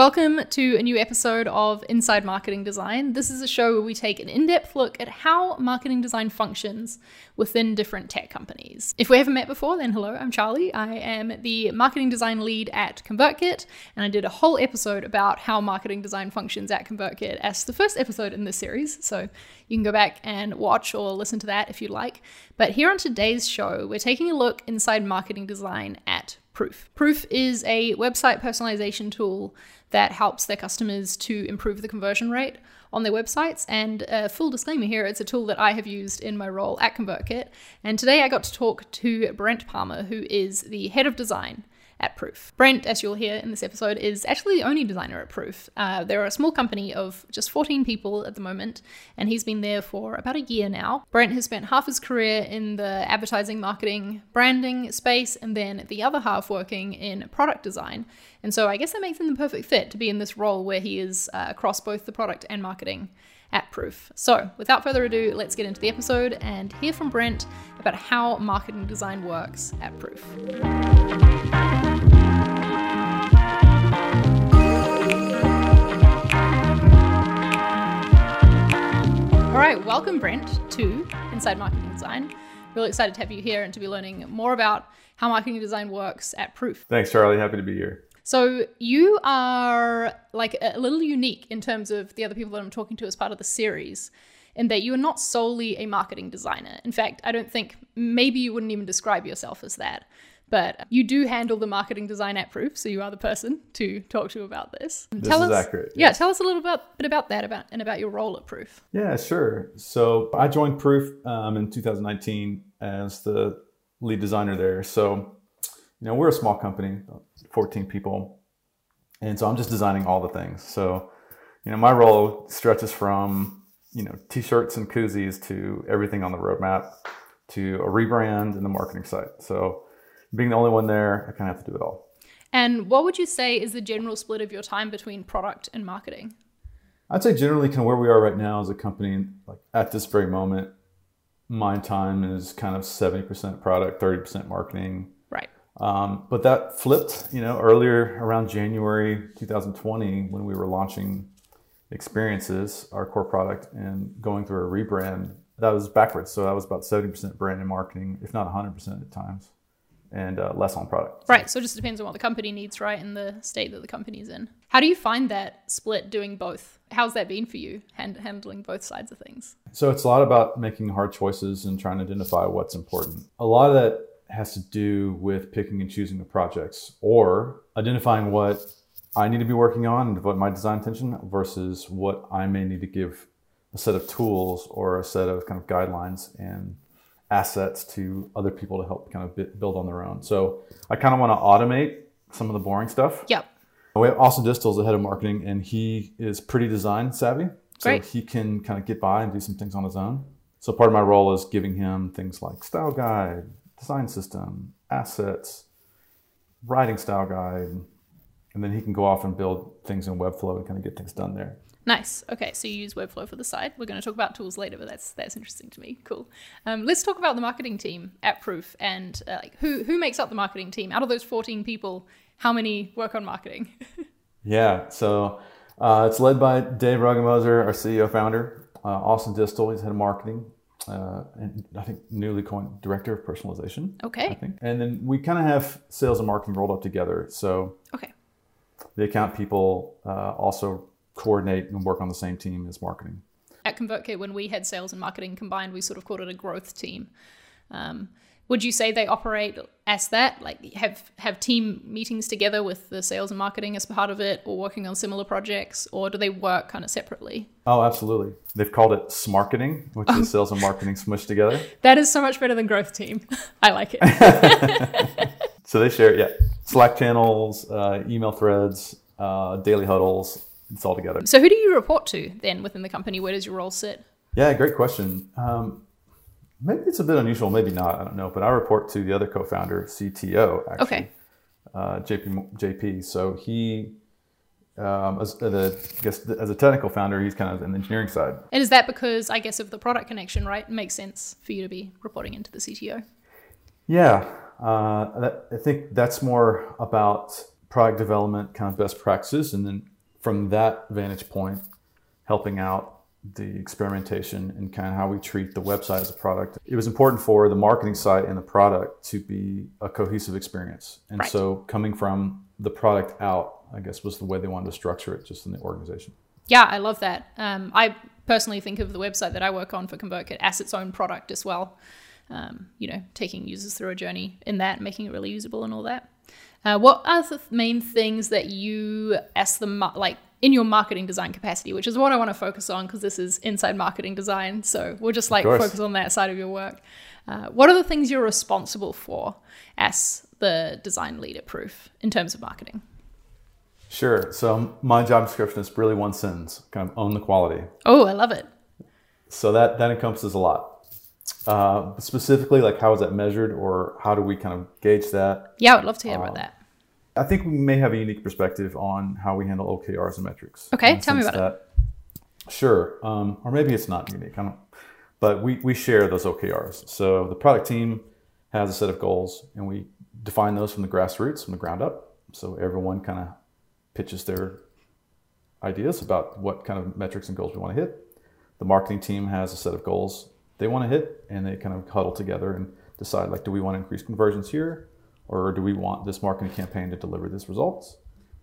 Welcome to a new episode of Inside Marketing Design. This is a show where we take an in depth look at how marketing design functions within different tech companies. If we haven't met before, then hello, I'm Charlie. I am the marketing design lead at ConvertKit, and I did a whole episode about how marketing design functions at ConvertKit as the first episode in this series. So you can go back and watch or listen to that if you'd like. But here on today's show, we're taking a look inside marketing design at Proof. Proof is a website personalization tool that helps their customers to improve the conversion rate on their websites. And a full disclaimer here, it's a tool that I have used in my role at ConvertKit. And today I got to talk to Brent Palmer, who is the head of design at Proof. Brent, as you'll hear in this episode, is actually the only designer at Proof. Uh, they're a small company of just 14 people at the moment, and he's been there for about a year now. Brent has spent half his career in the advertising, marketing, branding space, and then the other half working in product design. And so I guess that makes him the perfect fit to be in this role where he is uh, across both the product and marketing at Proof. So, without further ado, let's get into the episode and hear from Brent about how marketing design works at Proof. Welcome, Brent, to Inside Marketing Design. Really excited to have you here and to be learning more about how marketing design works at Proof. Thanks, Charlie. Happy to be here. So you are like a little unique in terms of the other people that I'm talking to as part of the series, in that you are not solely a marketing designer. In fact, I don't think maybe you wouldn't even describe yourself as that. But you do handle the marketing design at Proof, so you are the person to talk to about this. This tell is us, accurate. Yeah, tell us a little bit, bit about that, about and about your role at Proof. Yeah, sure. So I joined Proof um, in 2019 as the lead designer there. So, you know, we're a small company, 14 people, and so I'm just designing all the things. So, you know, my role stretches from you know t-shirts and koozies to everything on the roadmap to a rebrand and the marketing site. So, being the only one there, I kind of have to do it all. And what would you say is the general split of your time between product and marketing? I'd say generally, kind of where we are right now as a company, like at this very moment, my time is kind of 70% product, 30% marketing. Right. Um, but that flipped, you know, earlier around January 2020 when we were launching experiences, our core product, and going through a rebrand. That was backwards. So that was about 70% brand and marketing, if not 100% at times, and uh, less on product. Right. So it just depends on what the company needs, right, and the state that the company's in. How do you find that split doing both? How's that been for you, hand- handling both sides of things? So it's a lot about making hard choices and trying to identify what's important. A lot of that has to do with picking and choosing the projects or identifying what I need to be working on and devote my design attention versus what I may need to give a set of tools or a set of kind of guidelines and assets to other people to help kind of build on their own. So I kind of want to automate some of the boring stuff. Yep. We have Austin Distel as the head of marketing, and he is pretty design savvy. So Great. he can kind of get by and do some things on his own. So part of my role is giving him things like style guide, design system, assets, writing style guide, and then he can go off and build things in Webflow and kind of get things done there. Nice. Okay, so you use Webflow for the site. We're going to talk about tools later, but that's that's interesting to me. Cool. Um, let's talk about the marketing team at Proof and uh, like who who makes up the marketing team. Out of those fourteen people, how many work on marketing? Yeah, so uh, it's led by Dave Rogenmoser, our CEO founder, uh, Austin Distel, he's head of marketing, uh, and I think newly coined director of personalization. I Okay. think. And then we kind of have sales and marketing rolled up together. So Okay. the account people uh, also coordinate and work on the same team as marketing. At ConvertKit, when we had sales and marketing combined, we sort of called it a growth team. Um, would you say they operate as that? Like have have team meetings together with the sales and marketing as part of it, or working on similar projects, or do they work kind of separately? Oh, absolutely. They've called it smarketing, which is sales and marketing smushed together. That is so much better than growth team. I like it. So they share, yeah, Slack channels, uh, email threads, uh, daily huddles. It's all together. so who do you report to then within the company? Where does your role sit? Yeah, great question. Um, maybe it's a bit unusual, maybe not. I don't know. But I report to the other co-founder, CTO, actually, Okay. uh, JP. JP. So he, um, as the I guess as a technical founder, he's kind of in the engineering side. And is that because I guess of the product connection, right? It makes sense for you to be reporting into the CTO. Yeah, uh, that, I think that's more about product development kind of best practices, and then from that vantage point, helping out the experimentation and kind of how we treat the website as a product. It was important for the marketing side and the product to be a cohesive experience. And Right. so coming from the product out, I guess was the way they wanted to structure it just in the organization. Yeah, I love that. Um, I personally think of the website that I work on for ConvertKit as its own product as well. Um, you know, taking users through a journey in that, making it really usable and all that. Uh, what are the main things that you, as the like in your marketing design capacity, which is what I want to focus on because this is inside marketing design, so we'll just like focus on that side of your work. Uh, what are the things you're responsible for as the design lead at Proof in terms of marketing? Sure. So my job description is really one sentence, kind of own the quality. Oh, I love it. So that that encompasses a lot. Uh, specifically, like how is that measured, or how do we kind of gauge that? Yeah, I would love to hear about that. I think we may have a unique perspective on how we handle OKRs and metrics. Okay, tell me about it. Sure, um, or maybe it's not unique. I don't. But we we share those OKRs. So the product team has a set of goals, and we define those from the grassroots, from the ground up. So everyone kind of pitches their ideas about what kind of metrics and goals we want to hit. The marketing team has a set of goals they want to hit, and they kind of huddle together and decide like, do we want to increase conversions here, or do we want this marketing campaign to deliver these results?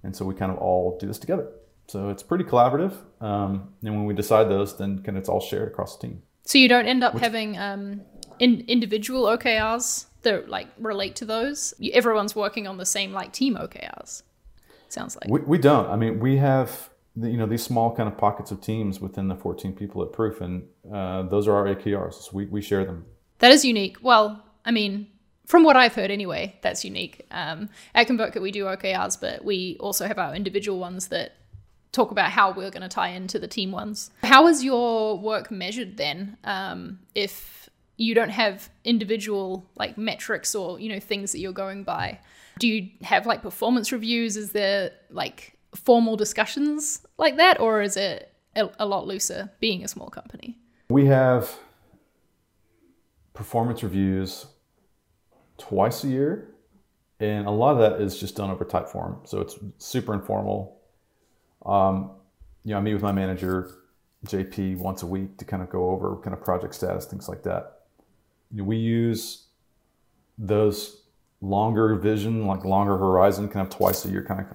And so we kind of all do this together. So it's pretty collaborative. Um, and when we decide those, then kind of it's all shared across the team. So you don't end up having um, in, individual OKRs that like relate to those. Everyone's working on the same like team OKRs. Sounds like. We, we don't. I mean, we have you know these small kind of pockets of teams within the 14 people at Proof, and uh, those are our OKRs. So we, we share them. That is unique. Well, I mean, from what I've heard anyway, that's unique. Um, at ConvertKit, we do OKRs, but we also have our individual ones that talk about how we're going to tie into the team ones. How is your work measured then? Um, if you don't have individual like metrics or you know things that you're going by, do you have like performance reviews? Is there like formal discussions like that, or is it a, a lot looser being a small company? We have performance reviews twice a year, and a lot of that is just done over Typeform. So it's super informal. Um, you know, I meet with my manager, JP, once a week to kind of go over kind of project status, things like that. You know, we use those longer vision, like longer horizon, kind of twice a year kind of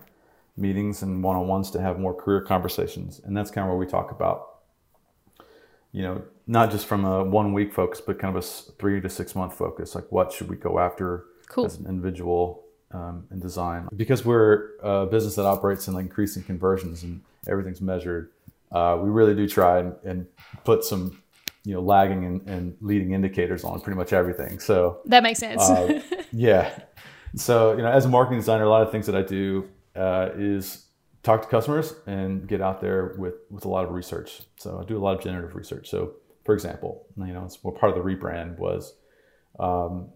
meetings and one-on-ones to have more career conversations, and that's kind of where we talk about you know, not just from a one week focus, but kind of a three to six month focus. Like, what should we go after Cool. as an individual um, in design? Because we're a business that operates in like increasing conversions and everything's measured, uh, we really do try and, and put some, you know, lagging and, and leading indicators on pretty much everything. So, That makes sense. uh, yeah. So, you know, as a marketing designer, a lot of things that I do uh, is talk to customers and get out there with, with a lot of research. So I do a lot of generative research. So, for example, you know, it's well, part of the rebrand was um,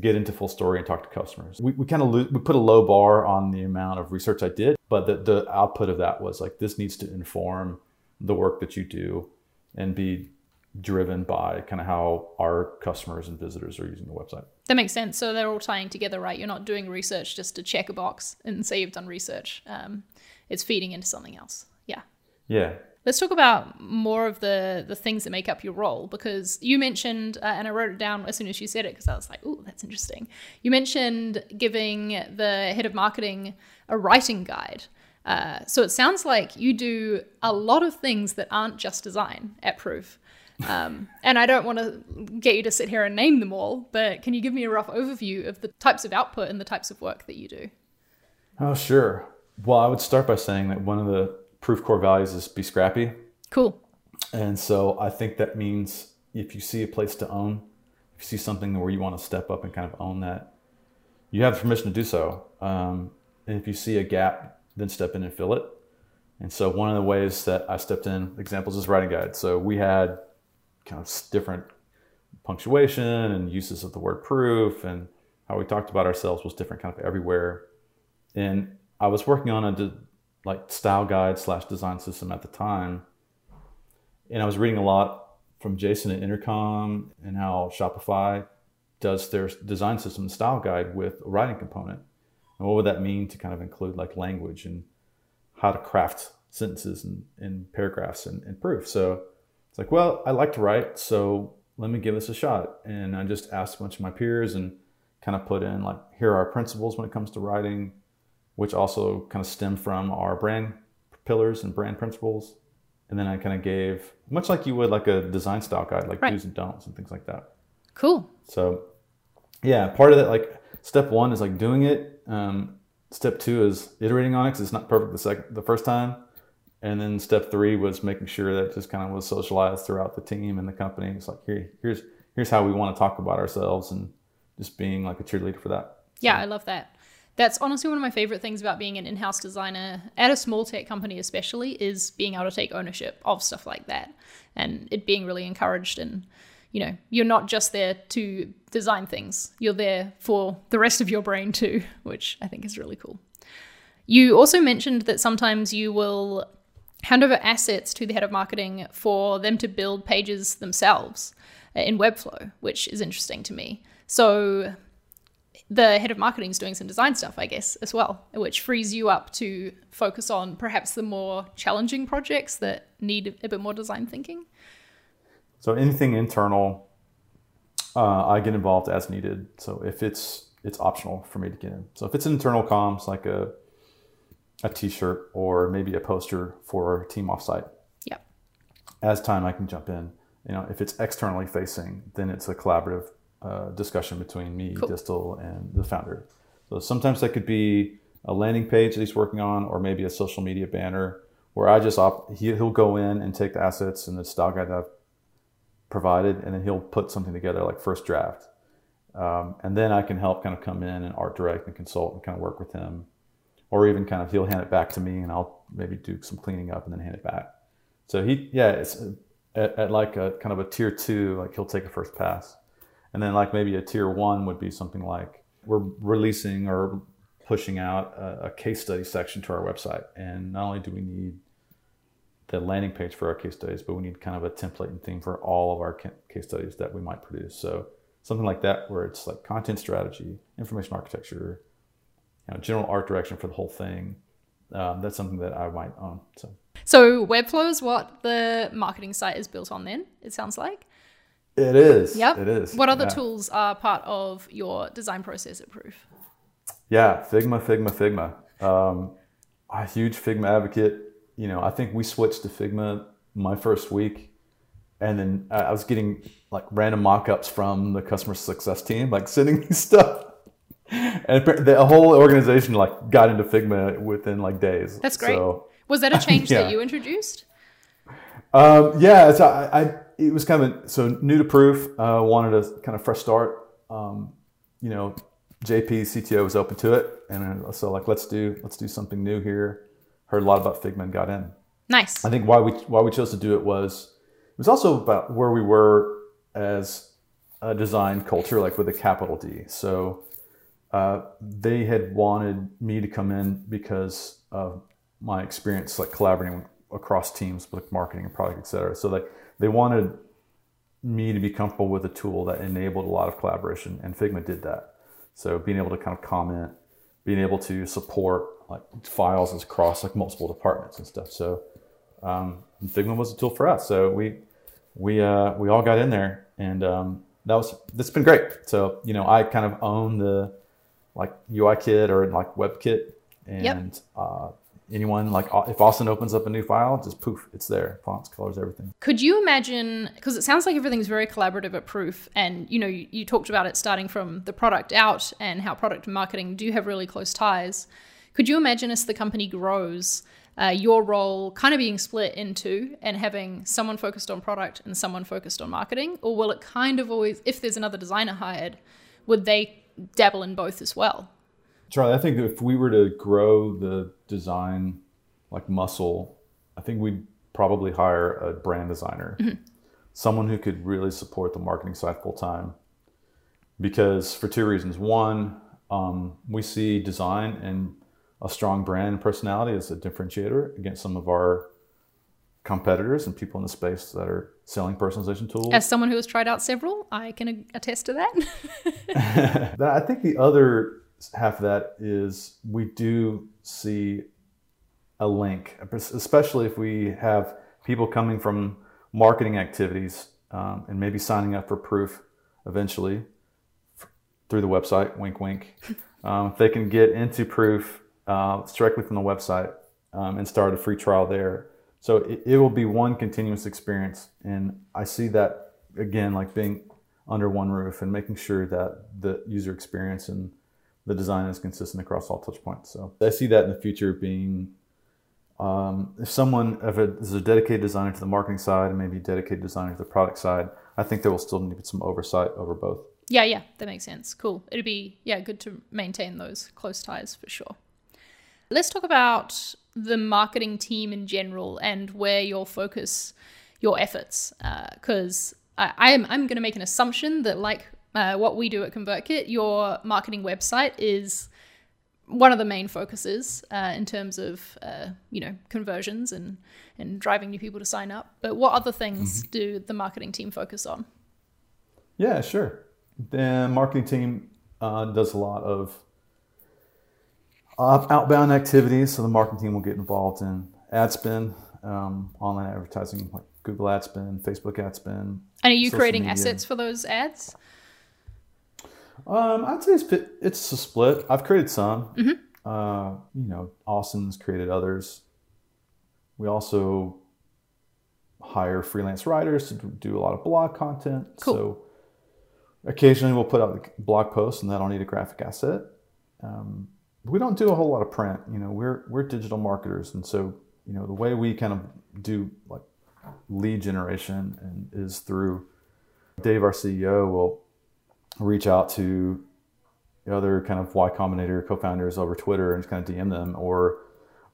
get into FullStory and talk to customers. We, we kind of lo- we put a low bar on the amount of research I did, but the, the output of that was like this needs to inform the work that you do and be driven by kind of how our customers and visitors are using the website. That makes sense. So they're all tying together, right? You're not doing research just to check a box and say you've done research. Um, it's feeding into something else. Yeah. Yeah. Let's talk about more of the the things that make up your role because you mentioned, uh, and I wrote it down as soon as you said it because I was like, "Oh, that's interesting." You mentioned giving the head of marketing a writing guide. Uh, so it sounds like you do a lot of things that aren't just design at Proof. Um, and I don't want to get you to sit here and name them all, but can you give me a rough overview of the types of output and the types of work that you do? Oh, sure. Well, I would start by saying that one of the proof core values is be scrappy. Cool. And so I think that means if you see a place to own, if you see something where you want to step up and kind of own that, you have permission to do so. Um, and if you see a gap, then step in and fill it. And so one of the ways that I stepped in, examples is writing guide. So we had kind of different punctuation and uses of the word proof and how we talked about ourselves was different kind of everywhere. And I was working on a like style guide slash design system at the time and I was reading a lot from Jason at Intercom and how Shopify does their design system style guide with a writing component. And And what would that mean to kind of include like language and how to craft sentences and, and paragraphs and, and proof? So it's like, well, I like to write, so let me give this a shot. And I just asked a bunch of my peers and kind of put in like, here are our principles when it comes to writing, which also kind of stem from our brand pillars and brand principles. And then I kind of gave, much like you would like a design style guide, like Right. do's and don'ts and things like that. Cool. So, yeah, part of that, like step one is like doing it. Um, step two is iterating on it because it's not perfect the second, the first time. And then step three was making sure that just kind of was socialized throughout the team and the company. It's like here, here's here's how we want to talk about ourselves and just being like a cheerleader for that. Yeah, I love that. That's honestly one of my favorite things about being an in-house designer at a small tech company especially is being able to take ownership of stuff like that and it being really encouraged and you know, you're not just there to design things. You're there for the rest of your brain too, which I think is really cool. You also mentioned that sometimes you will hand over assets to the head of marketing for them to build pages themselves uh, in Webflow, which is interesting to me. So the head of marketing is doing some design stuff, I guess, as well, which frees you up to focus on perhaps the more challenging projects that need a bit more design thinking. So anything internal, uh, I get involved as needed. So if it's it's optional for me to get in. So if it's internal comms like a a T-shirt or maybe a poster for team offsite, Yep. as time I can jump in. You know, if it's externally facing, then it's a collaborative uh, discussion between me, Cool. Distel, and the founder. So sometimes that could be a landing page that he's working on, or maybe a social media banner where I just op- he, he'll go in and take the assets and the style guide that I've provided, and then he'll put something together like first draft. Um, and then I can help kind of come in and art direct and consult and kind of work with him, or even kind of he'll hand it back to me and I'll maybe do some cleaning up and then hand it back. So he, yeah, it's uh, at, at like a kind of a tier two, like he'll take a first pass, and then like maybe a tier one would be something like we're releasing or pushing out a, a case study section to our website, and not only do we need the landing page for our case studies, but we need kind of a template and theme for all of our case studies that we might produce. So something like that, where it's like content strategy, information architecture, you know, general art direction for the whole thing. Um, that's something that I might own. So So Webflow is what the marketing site is built on then, it sounds like. it is. Yep. It is. What other Yeah. tools are part of your design process at Proof? Yeah, Figma, Figma, Figma. Um, I'm a huge Figma advocate. You know, I think we switched to Figma my first week, and then I I was getting like random mock-ups from the customer success team, like sending me stuff, and the whole organization like got into Figma within like days. That's great. So, Was that a change Yeah. that you introduced? Um, yeah, so I, I it was kind of so new to proof. Uh, wanted a kind of fresh start. Um, you know, JP CTO was open to it, and so like let's do let's do something new here. Heard a lot about Figma and got in. Nice. I think why we why we chose to do it was it was also about where we were as a design culture, like with a capital D. So uh, they had wanted me to come in because of my experience, like collaborating across teams with marketing and product, et cetera. So like they wanted me to be comfortable with a tool that enabled a lot of collaboration, and Figma did that. So being able to kind of comment, being able to support like files across like multiple departments and stuff. So um, Figma was a tool for us. So we we uh, we all got in there, and um, that was that's been great. So you know, I kind of own the like UI kit or like WebKit, and uh, anyone like if Austin opens up a new file, just poof, it's there, fonts, colors, everything. Could you imagine? Because it sounds like everything's very collaborative at Proof, and you know, you, you talked about it starting from the product out and how product and marketing do have really close ties. Could you imagine as the company grows, uh, your role kind of being split into and having someone focused on product and someone focused on marketing, or will it kind of always, if there's another designer hired, would they dabble in both as well? Charlie, I think if we were to grow the design like muscle, I think we'd probably hire a brand designer, someone who could really support the marketing side full time. Because for two reasons. One, um, we see design and a strong brand personality as a differentiator against some of our competitors and people in the space that are selling personalization tools. As someone who has tried out several, I can attest to that. I think the other half of that is we do see a link, especially if we have people coming from marketing activities um, and maybe signing up for proof eventually through the website. Wink, wink. Um, if they can get into proof uh, directly from the website um, and start a free trial there. So it, it will be one continuous experience, and I see that again like being under one roof and making sure that the user experience and the design is consistent across all touch points. So I see that in the future being um, if someone if it is a dedicated designer to the marketing side and maybe a dedicated designer to the product side, I think there will still need some oversight over both. Yeah, yeah, that makes sense. Cool. It'd be yeah good to maintain those close ties for sure. Let's talk about the marketing team in general and where you'll focus your efforts, because uh, I'm I'm going to make an assumption that like uh, what we do at ConvertKit, your marketing website is one of the main focuses uh, in terms of uh, you know conversions and and driving new people to sign up. But what other things mm-hmm. do the marketing team focus on? Yeah, sure. The marketing team uh, does a lot of outbound activities. So the marketing team will get involved in ad spend, um, online advertising like Google ad spend, Facebook ad spend. And are you creating media. assets for those ads? Um, I'd say it's it's a split. I've created some. Mm-hmm. Uh, you know, Austin's created others. We also hire freelance writers to do a lot of blog content. Cool. So occasionally we'll put out a blog post, and that'll need a graphic asset. Um, we don't do a whole lot of print. You know, we're we're digital marketers, and so you know the way we kind of do like lead generation and is through Dave, our CEO, will reach out to the other kind of Y Combinator co-founders over Twitter and just kind of DM them, or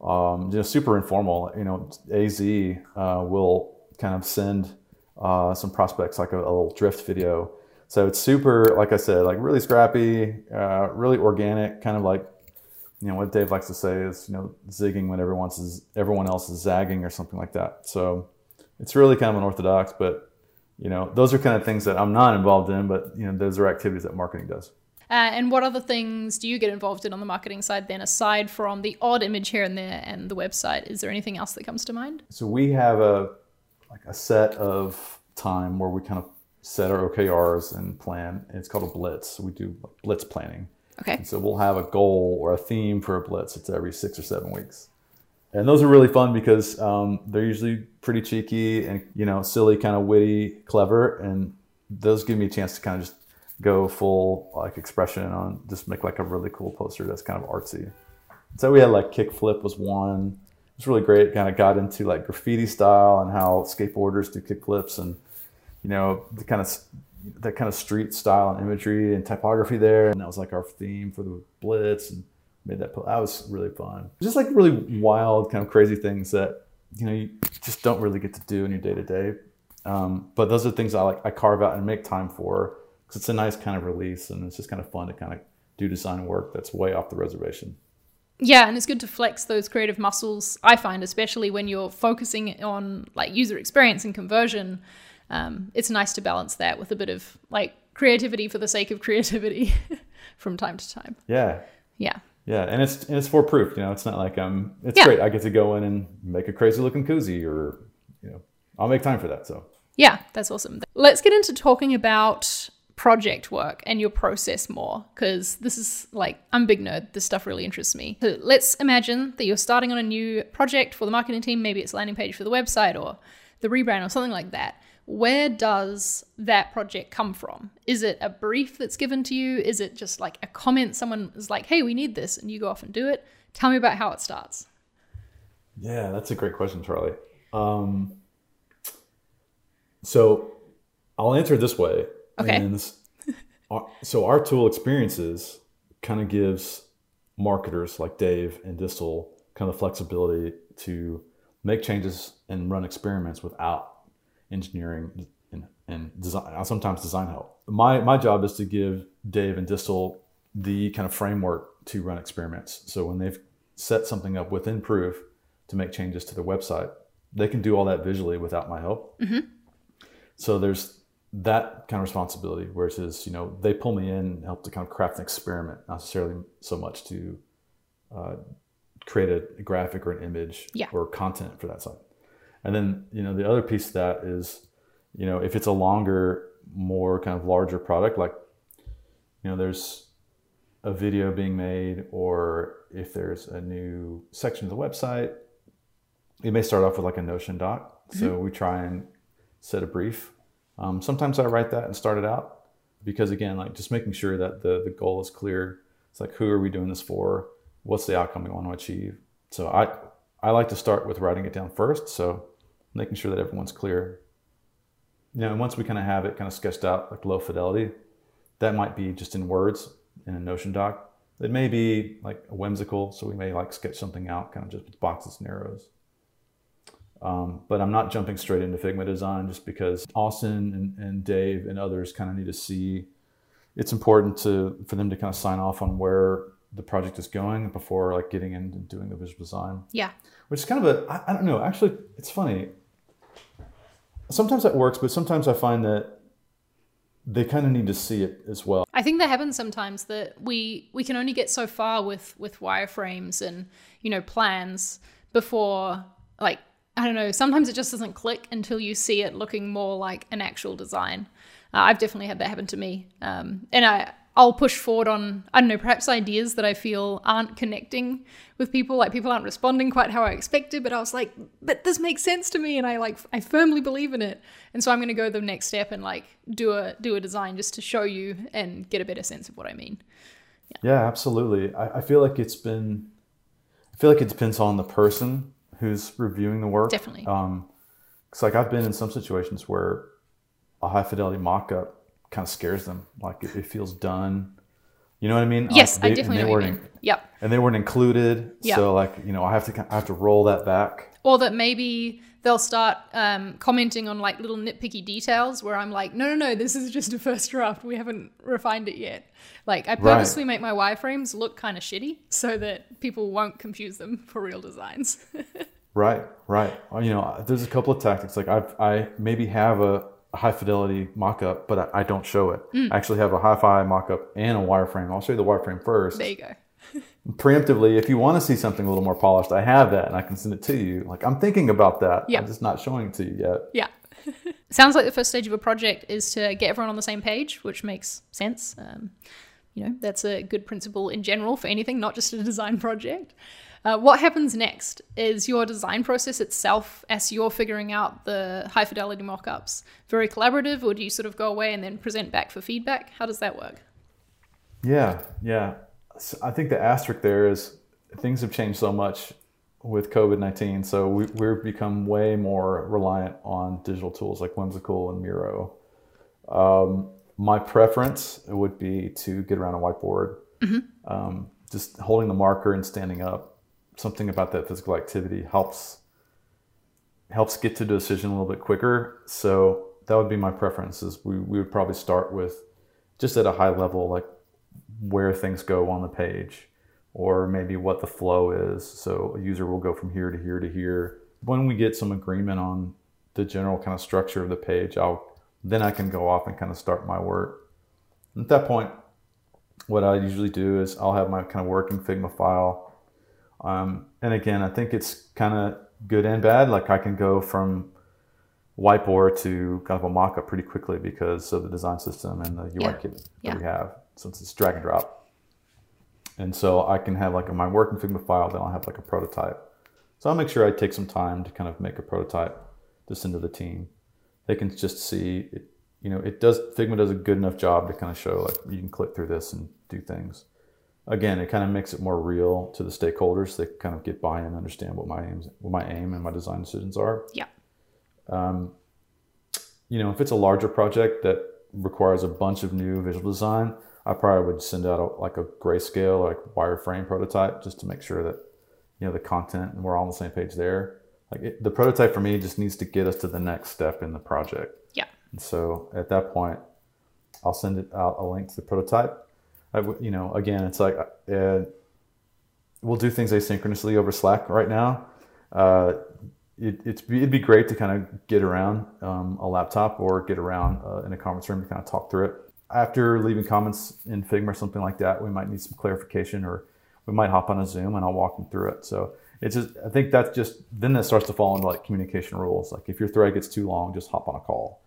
um, just super informal. You know, AZ uh, will kind of send uh, some prospects like a, a, little drift video. So it's super, like I said, like really scrappy, uh, really organic, kind of like you know what Dave likes to say is you know zigging when everyone else is everyone else is zagging or something like that. So it's really kind of unorthodox, but you know, those are kind of things that I'm not involved in, but you know, those are activities that marketing does. Uh, and what other things do you get involved in on the marketing side then, aside from the odd image here and there and the website? Is there anything else that comes to mind? So we have a like a set of time where we kind of set our OKRs and plan. It's called a blitz. We do blitz planning. Okay. And so we'll have a goal or a theme for a blitz. It's every six or seven weeks. And those are really fun because um, they're usually pretty cheeky and you know silly kind of witty clever. And those give me a chance to kind of just go full like expression on just make like a really cool poster that's kind of artsy. So we had like kickflip was one. It's really great. Kind of got into like graffiti style and how skateboarders do kickflips and you know the kind of that kind of street style and imagery and typography there and that was like our theme for the blitz and made that. That was really fun. Just like really wild, kind of crazy things that you know you just don't really get to do in your day to day. But those are things I like. I carve out and make time for because it's a nice kind of release, and it's just kind of fun to kind of do design work that's way off the reservation. Yeah, and it's good to flex those creative muscles. I find, especially when you're focusing on like user experience and conversion, um, it's nice to balance that with a bit of like creativity for the sake of creativity from time to time. Yeah. Yeah. Yeah, and it's and it's for proof. You know, it's not like um, it's yeah. great. I get to go in and make a crazy looking koozie, or you know, I'll make time for that. So yeah, that's awesome. Let's get into talking about project work and your process more because this is like I'm a big nerd. This stuff really interests me. So let's imagine that you're starting on a new project for the marketing team. Maybe it's landing page for the website or the rebrand or something like that where does that project come from? Is it a brief that's given to you? Is it just like a comment someone is like, hey, we need this, and you go off and do it? Tell me about how it starts. Yeah, that's a great question, Charlie. Um, so I'll answer it this way. Okay. And so our tool experiences kind of gives marketers like Dave and Distel kind of flexibility to make changes and run experiments without engineering and, and design, sometimes design help. My, my job is to give Dave and Distel the kind of framework to run experiments. So when they've set something up within Proof to make changes to the website, they can do all that visually without my help. Mm-hmm. So there's that kind of responsibility. Whereas, you know, they pull me in and help to kind of craft an experiment, not necessarily so much to uh, create a, a, graphic or an image yeah. or content for that site. And then, you know, the other piece of that is, you know, if it's a longer, more kind of larger product, like, you know, there's a video being made, or if there's a new section of the website, it may start off with like a Notion doc. Mm-hmm. So we try and set a brief. Um, sometimes I write that and start it out because again, like just making sure that the the goal is clear. It's like who are we doing this for? What's the outcome we want to achieve? So I I like to start with writing it down first. So making sure that everyone's clear. You know, and once we kind of have it kind of sketched out like low fidelity, that might be just in words in a Notion doc. It may be like whimsical, so we may like sketch something out kind of just with boxes and arrows. Um, but I'm not jumping straight into Figma design just because Austin and, and Dave and others kind of need to see. It's important to for them to kind of sign off on where the project is going before like getting into doing the visual design. Yeah. Which is kind of a I, I don't know. Actually, it's funny. Sometimes that works, but sometimes I find that they kind of need to see it as well. I think that happens sometimes that we we can only get so far with with wireframes and you know plans before like I don't know, sometimes it just doesn't click until you see it looking more like an actual design. Uh, I've definitely had that happen to me. Um, and I, I'll push forward on, I don't know, perhaps ideas that I feel aren't connecting with people. Like people aren't responding quite how I expected, but I was like, but this makes sense to me. And I like, I firmly believe in it. And so I'm going to go the next step and like do a, do a design just to show you and get a better sense of what I mean. Yeah, yeah absolutely. I, I feel like it's been, I feel like it depends on the person who's reviewing the work. Definitely. Um, cause like I've been in some situations where a high fidelity mock-up kind of scares them. Like it, it feels done. You know what I mean? Yes, like they, I definitely know what you mean. Yep. And they weren't included. Yep. So like, you know, I have to, I have to roll that back. Or that maybe they'll start um, commenting on like little nitpicky details where I'm like, no, no, no, this is just a first draft. We haven't refined it yet. Like I purposely right. make my wireframes look kind of shitty so that people won't confuse them for real designs. right, right. You know, there's a couple of tactics. Like I've, I maybe have a high fidelity mock-up, but I, I don't show it. Mm. I actually have a hi-fi mock-up and a wireframe. I'll show you the wireframe first. There you go preemptively, if you want to see something a little more polished, I have that and I can send it to you. Like I'm thinking about that. Yeah. I'm just not showing it to you yet. Yeah. Sounds like the first stage of a project is to get everyone on the same page, which makes sense. Um, you know, that's a good principle in general for anything, not just a design project. Uh, what happens next is your design process itself, as you're figuring out the high fidelity mockups, very collaborative, or do you sort of go away and then present back for feedback? How does that work? Yeah, yeah. I think the asterisk there is things have changed so much with COVID 19. So we, we've become way more reliant on digital tools like Whimsical and Miro. Um, my preference would be to get around a whiteboard, mm-hmm. um, just holding the marker and standing up. Something about that physical activity helps helps get to the decision a little bit quicker. So that would be my preference. Is we, we would probably start with just at a high level, like where things go on the page or maybe what the flow is. So a user will go from here to here to here. When we get some agreement on the general kind of structure of the page, I'll then I can go off and kind of start my work. At that point, what I usually do is I'll have my kind of working Figma file. Um, and again, I think it's kind of good and bad. Like I can go from whiteboard to kind of a mock-up pretty quickly because of the design system and the UI yeah. kit that yeah. we have since it's drag and drop. And so I can have like my working Figma file, then I'll have like a prototype. So I'll make sure I take some time to kind of make a prototype to send to the team. They can just see, it, you know, it does, Figma does a good enough job to kind of show like you can click through this and do things. Again, it kind of makes it more real to the stakeholders. They kind of get buy-in, and understand what my aims, what my aim and my design decisions are. Yeah. Um, you know, if it's a larger project that requires a bunch of new visual design, I probably would send out a, like a grayscale, like wireframe prototype, just to make sure that you know the content and we're all on the same page there. Like it, the prototype for me just needs to get us to the next step in the project. Yeah. And so at that point, I'll send it out a link to the prototype. I, you know, again, it's like uh, we'll do things asynchronously over Slack right now. Uh, it, it's, it'd be great to kind of get around um, a laptop or get around uh, in a conference room to kind of talk through it. After leaving comments in Figma or something like that, we might need some clarification or we might hop on a Zoom and I'll walk them through it. So it's just, I think that's just, then that starts to fall into like communication rules. Like if your thread gets too long, just hop on a call.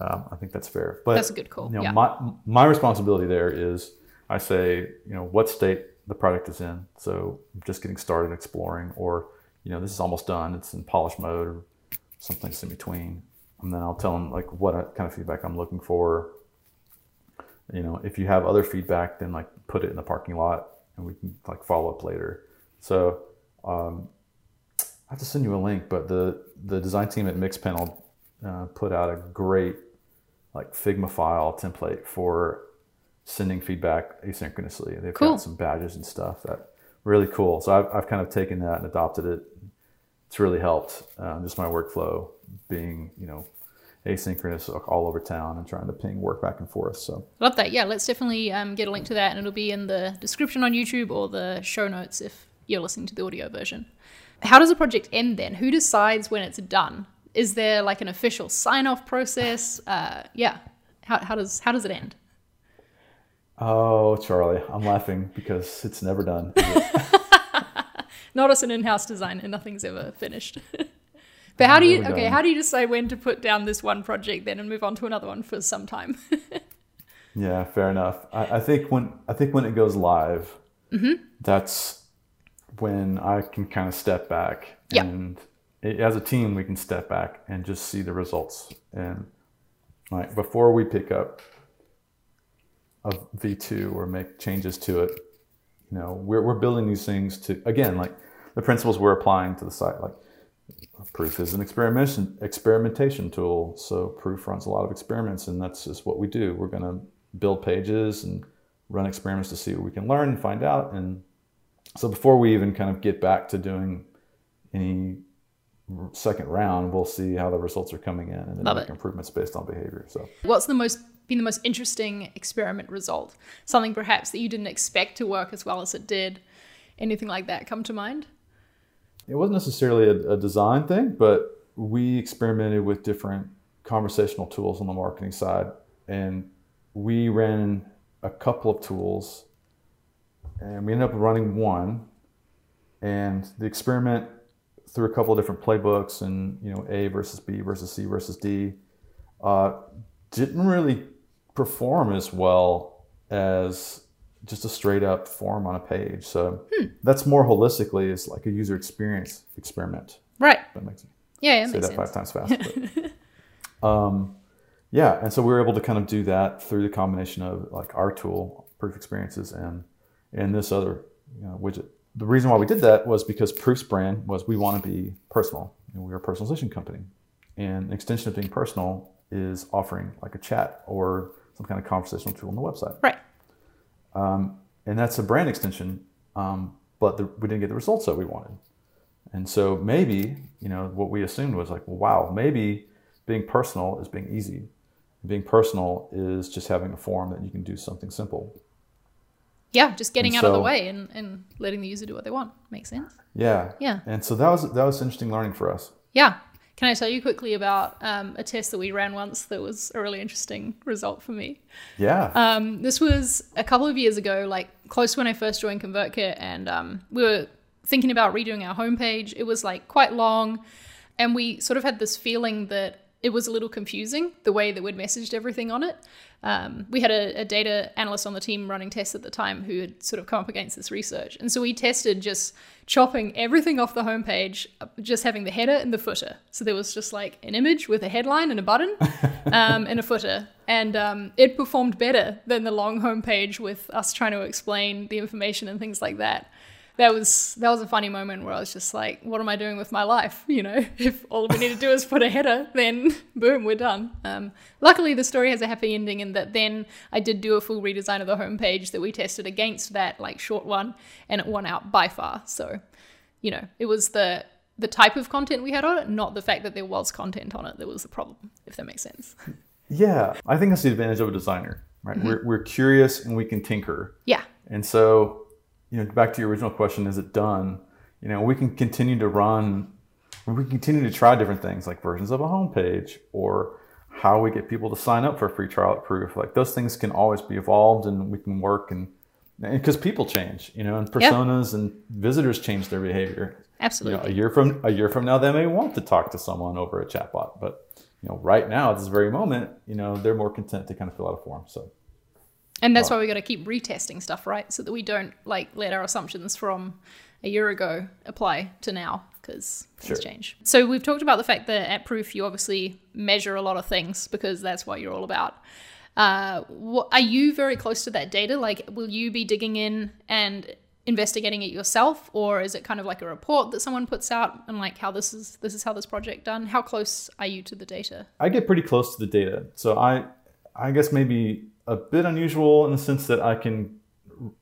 Um, I think that's fair. But That's a good call. You know, yeah. my, my responsibility there is I say, you know, what state the product is in. So I'm just getting started exploring, or, you know, this is almost done. It's in polish mode or something in between. And then I'll tell them like what kind of feedback I'm looking for. You know, if you have other feedback, then like put it in the parking lot and we can like follow up later. So um, I have to send you a link, but the the design team at Mixpanel uh, put out a great like Figma file template for sending feedback asynchronously. They've Cool. got some badges and stuff that really cool. So I've, I've kind of taken that and adopted it. It's really helped um, just my workflow being you know asynchronous all over town and trying to ping work back and forth. So I Love that. Yeah, let's definitely um, get a link to that, and it'll be in the description on YouTube or the show notes if you're listening to the audio version. How does a project end then? Who decides when it's done? Is there like an official sign-off process? Uh, yeah. How, how does how does it end? Oh Charlie, I'm laughing because it's never done. Not as an in-house designer, nothing's ever finished. but how do you okay? done. How do you decide when to put down this one project then and move on to another one for some time? Yeah, fair enough. I, I think when I think when it goes live, mm-hmm. that's when I can kind of step back Yeah. and it, as a team we can step back and just see the results. And like before we pick up a V two or make changes to it, you know, we're we're building these things to again like the principles we're applying to the site. Like Proof is an experimentation experimentation tool. So Proof runs a lot of experiments, and that's just what we do. We're going to build pages and run experiments to see what we can learn and find out. And so before we even kind of get back to doing any second round, we'll see how the results are coming in and then Love make it. improvements based on behavior. So What's the most been the most interesting experiment result? Something perhaps that you didn't expect to work as well as it did. Anything like that come to mind? it wasn't necessarily a, a design thing, but we experimented with different conversational tools on the marketing side, and we ran a couple of tools, and we ended up running one, and the experiment through a couple of different playbooks and you know A versus B versus C versus D uh, didn't really perform as well as just a straight up form on a page. So that's more holistically is like a user experience experiment. Right. That makes Yeah, yeah, say that sense. five times fast. But, um, yeah, and so we were able to kind of do that through the combination of like our tool, Proof Experiences, and and this other you know, widget. The reason why we did that was because Proof's brand was we want to be personal, and we're a personalization company, and an extension of being personal is offering like a chat or some kind of conversational tool on the website Right. and that's a brand extension. Um, but the, we didn't get the results that we wanted, and so maybe you know what we assumed was like, well, wow, maybe being personal is being easy. Being personal is just having a form that you can do something simple. Yeah, just getting And out of the way and, and letting the user do what they want. Makes sense. Yeah, Yeah. And so that was that was interesting learning for us. Yeah. Can I tell you quickly about um, a test that we ran once that was a really interesting result for me? Yeah, Um, this was a couple of years ago, like close to when I first joined ConvertKit, and um, we were thinking about redoing our homepage. It was like quite long, and we sort of had this feeling that it was a little confusing the way that we'd messaged everything on it. Um, we had a, a data analyst on the team running tests at the time who had sort of come up against this research, and so we tested just chopping everything off the homepage, just having the header and the footer. So there was just like an image with a headline and a button um, and a footer, and um, it performed better than the long homepage with us trying to explain the information and things like that. That was that was a funny moment where I was just like, "What am I doing with my life?" You know, if all we need to do is put a header, then boom, we're done. Um, luckily, the story has a happy ending in that then I did do a full redesign of the homepage that we tested against that like short one, and it won out by far. So, you know, it was the the type of content we had on it, not the fact that there was content on it that was the problem. If that makes sense. yeah. I think that's the advantage of a designer, right? We're we're curious and we can tinker. Yeah. And so, you know, back to your original question, is it done? You know, we can continue to run we can continue to try different things like versions of a homepage or how we get people to sign up for a free trial at proof. Like those things can always be evolved and we can work and because people change, you know, and personas and visitors change their behavior. Absolutely. You know, a year from a year from now, they may want to talk to someone over a chatbot, but you know, right now at this very moment, you know, they're more content to kind of fill out a form. So, and that's why we got to keep retesting stuff, right? So that we don't like let our assumptions from a year ago apply to now because things sure. change. So we've talked about the fact that at Proof you obviously measure a lot of things because that's what you're all about. Uh, what, are you very close to that data? Like, will you be digging in and investigating it yourself, or is it kind of like a report that someone puts out and like how this is this is how this project done? How close are you to the data? I get pretty close to the data, so I I guess maybe a bit unusual in the sense that I can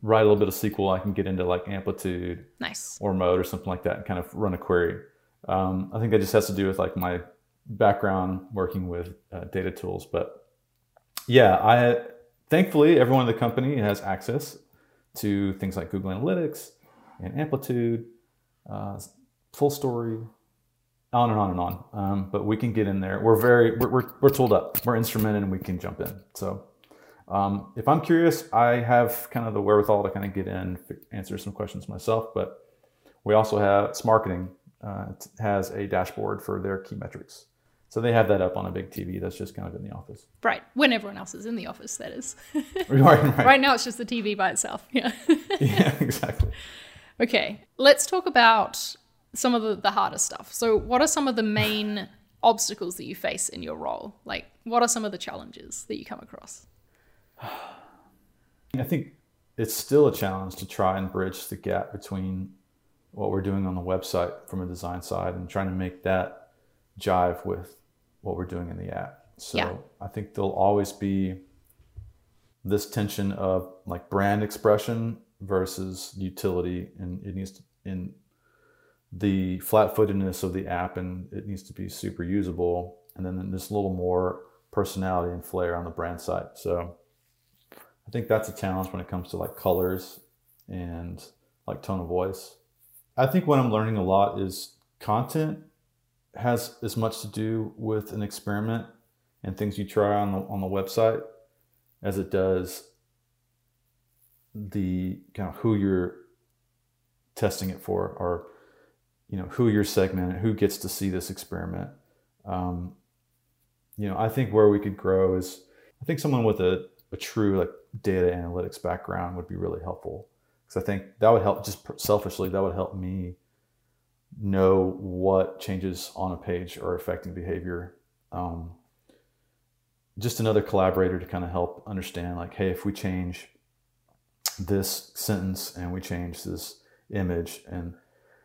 write a little bit of SQL. I can get into like amplitude, nice, or mode or something like that, and kind of run a query. Um, I think that just has to do with like my background working with uh, data tools, but yeah, I thankfully everyone in the company has access to things like Google Analytics and Amplitude, uh, FullStory, on and on and on. Um, but we can get in there. We're very we're, we're, we're tooled up. We're instrumented, and we can jump in. So um, if I'm curious, I have kind of the wherewithal to kind of get in, answer some questions myself. But we also have Smarketing uh, has a dashboard for their key metrics. So they have that up on a big TV that's just kind of in the office. Right. When everyone else is in the office, that is. right, right. right now it's just the TV by itself. Yeah. yeah, exactly. Okay. Let's talk about some of the, the harder stuff. So, what are some of the main obstacles that you face in your role? Like, what are some of the challenges that you come across? I think it's still a challenge to try and bridge the gap between what we're doing on the website from a design side and trying to make that jive with what we're doing in the app. So yeah. I think there'll always be this tension of like brand expression versus utility, and it needs to in the flat-footedness of the app, and it needs to be super usable, and then there's a little more personality and flair on the brand side. So I think that's a challenge when it comes to like colors and like tone of voice. I think what I'm learning a lot is content has as much to do with an experiment and things you try on the on the website as it does the kind of who you're testing it for or you know who you're segmenting who gets to see this experiment um, you know i think where we could grow is i think someone with a, a true like data analytics background would be really helpful because i think that would help just selfishly that would help me know what changes on a page are affecting behavior. Um, just another collaborator to kind of help understand, like, hey, if we change this sentence and we change this image, and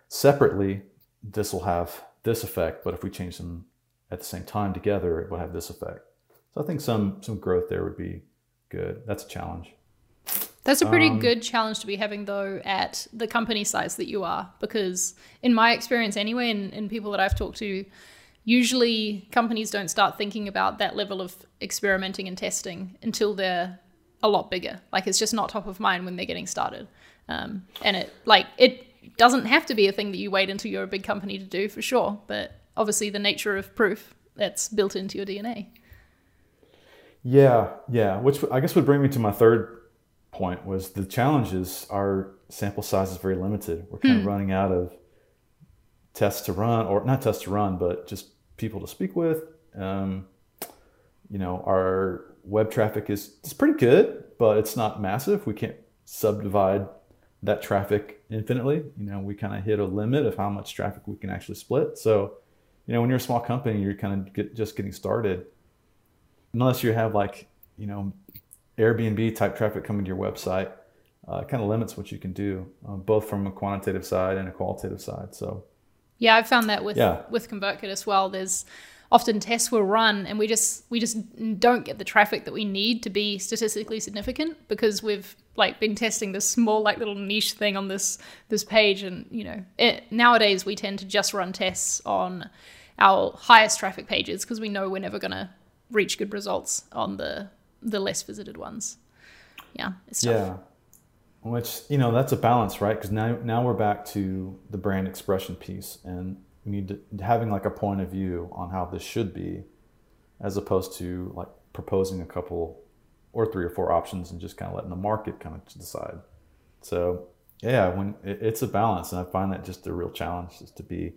separately, this will have this effect. But if we change them at the same time together, it will have this effect. So I think some some growth there would be good. That's a challenge. That's a pretty um, good challenge to be having, though, at the company size that you are. Because, in my experience anyway, and, and people that I've talked to, usually companies don't start thinking about that level of experimenting and testing until they're a lot bigger. Like, it's just not top of mind when they're getting started. Um, and it, like, it doesn't have to be a thing that you wait until you're a big company to do for sure. But obviously, the nature of proof that's built into your DNA. Yeah, yeah. Which I guess would bring me to my third point was the challenges our sample size is very limited. We're kind hmm. of running out of tests to run, or not tests to run, but just people to speak with. Um, you know, our web traffic is it's pretty good, but it's not massive. We can't subdivide that traffic infinitely. You know, we kind of hit a limit of how much traffic we can actually split. So, you know, when you're a small company, you're kind of get, just getting started. Unless you have like, you know, Airbnb type traffic coming to your website uh, kind of limits what you can do, uh, both from a quantitative side and a qualitative side. So, yeah, I've found that with yeah. with ConvertKit as well. There's often tests will run and we just we just don't get the traffic that we need to be statistically significant because we've like been testing this small like little niche thing on this this page and you know it, nowadays we tend to just run tests on our highest traffic pages because we know we're never going to reach good results on the the less visited ones. Yeah, it's tough. Yeah, which you know that's a balance, right? Because now now we're back to the brand expression piece, and we need to, having like a point of view on how this should be, as opposed to like proposing a couple or three or four options and just kind of letting the market kind of decide. So yeah, when it, it's a balance, and I find that just a real challenge is to be,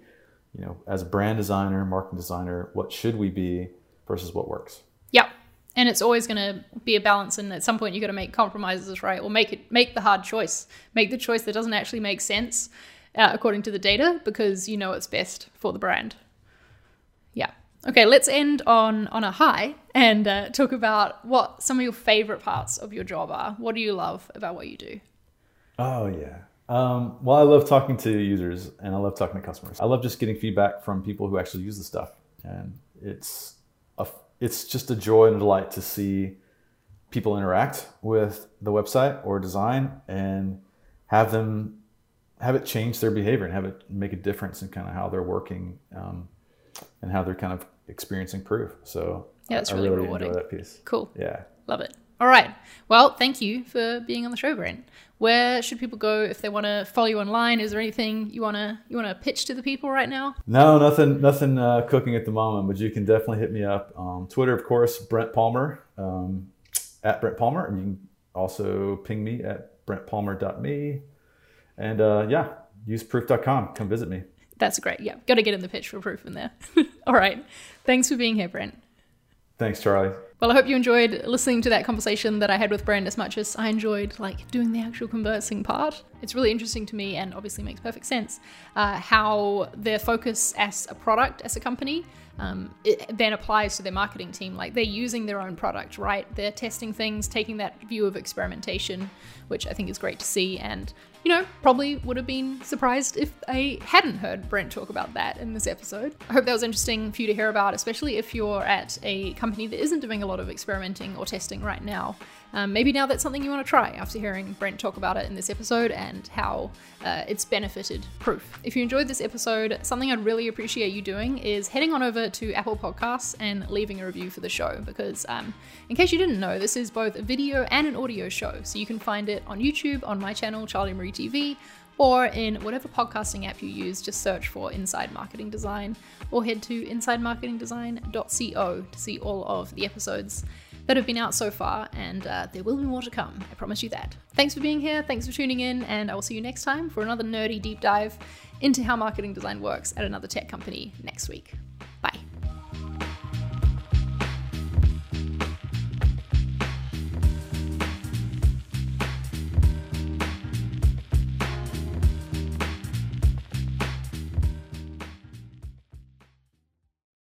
you know, as a brand designer, marketing designer, what should we be versus what works. Yep. And it's always going to be a balance, and at some point you got to make compromises, right? Or make it make the hard choice, make the choice that doesn't actually make sense uh, according to the data because you know it's best for the brand. Yeah. Okay, let's end on on a high and uh, talk about what some of your favorite parts of your job are. What do you love about what you do? Oh yeah. Um, well, I love talking to users and I love talking to customers. I love just getting feedback from people who actually use the stuff, and it's a it's just a joy and a delight to see people interact with the website or design and have them have it change their behavior and have it make a difference in kind of how they're working um, and how they're kind of experiencing proof. So yeah, it's really, really rewarding. that piece. Cool. Yeah, love it. All right. Well, thank you for being on the show, Brent. Where should people go if they want to follow you online? Is there anything you wanna you wanna pitch to the people right now? No, nothing nothing uh, cooking at the moment, but you can definitely hit me up on Twitter, of course, Brent Palmer um, at Brent Palmer, and you can also ping me at brentpalmer.me. And uh, yeah, use proof.com. Come visit me. That's great. Yeah, got to get in the pitch for proof in there. All right. Thanks for being here, Brent. Thanks, Charlie. Well, I hope you enjoyed listening to that conversation that I had with Brent as much as I enjoyed like doing the actual conversing part. It's really interesting to me and obviously makes perfect sense uh, how their focus as a product, as a company, um, it then applies to their marketing team. Like they're using their own product, right? They're testing things, taking that view of experimentation, which I think is great to see. And you know, probably would have been surprised if I hadn't heard Brent talk about that in this episode. I hope that was interesting for you to hear about, especially if you're at a company that isn't doing a lot of experimenting or testing right now. Um, maybe now that's something you want to try after hearing Brent talk about it in this episode and how uh, it's benefited Proof. If you enjoyed this episode, something I'd really appreciate you doing is heading on over to Apple Podcasts and leaving a review for the show because, um, in case you didn't know, this is both a video and an audio show. So you can find it on YouTube on my channel, Charlie Marie TV, or in whatever podcasting app you use, just search for Inside Marketing Design or head to insidemarketingdesign.co to see all of the episodes that have been out so far, and uh, there will be more to come. I promise you that. Thanks for being here, thanks for tuning in, and I will see you next time for another nerdy deep dive into how marketing design works at another tech company next week.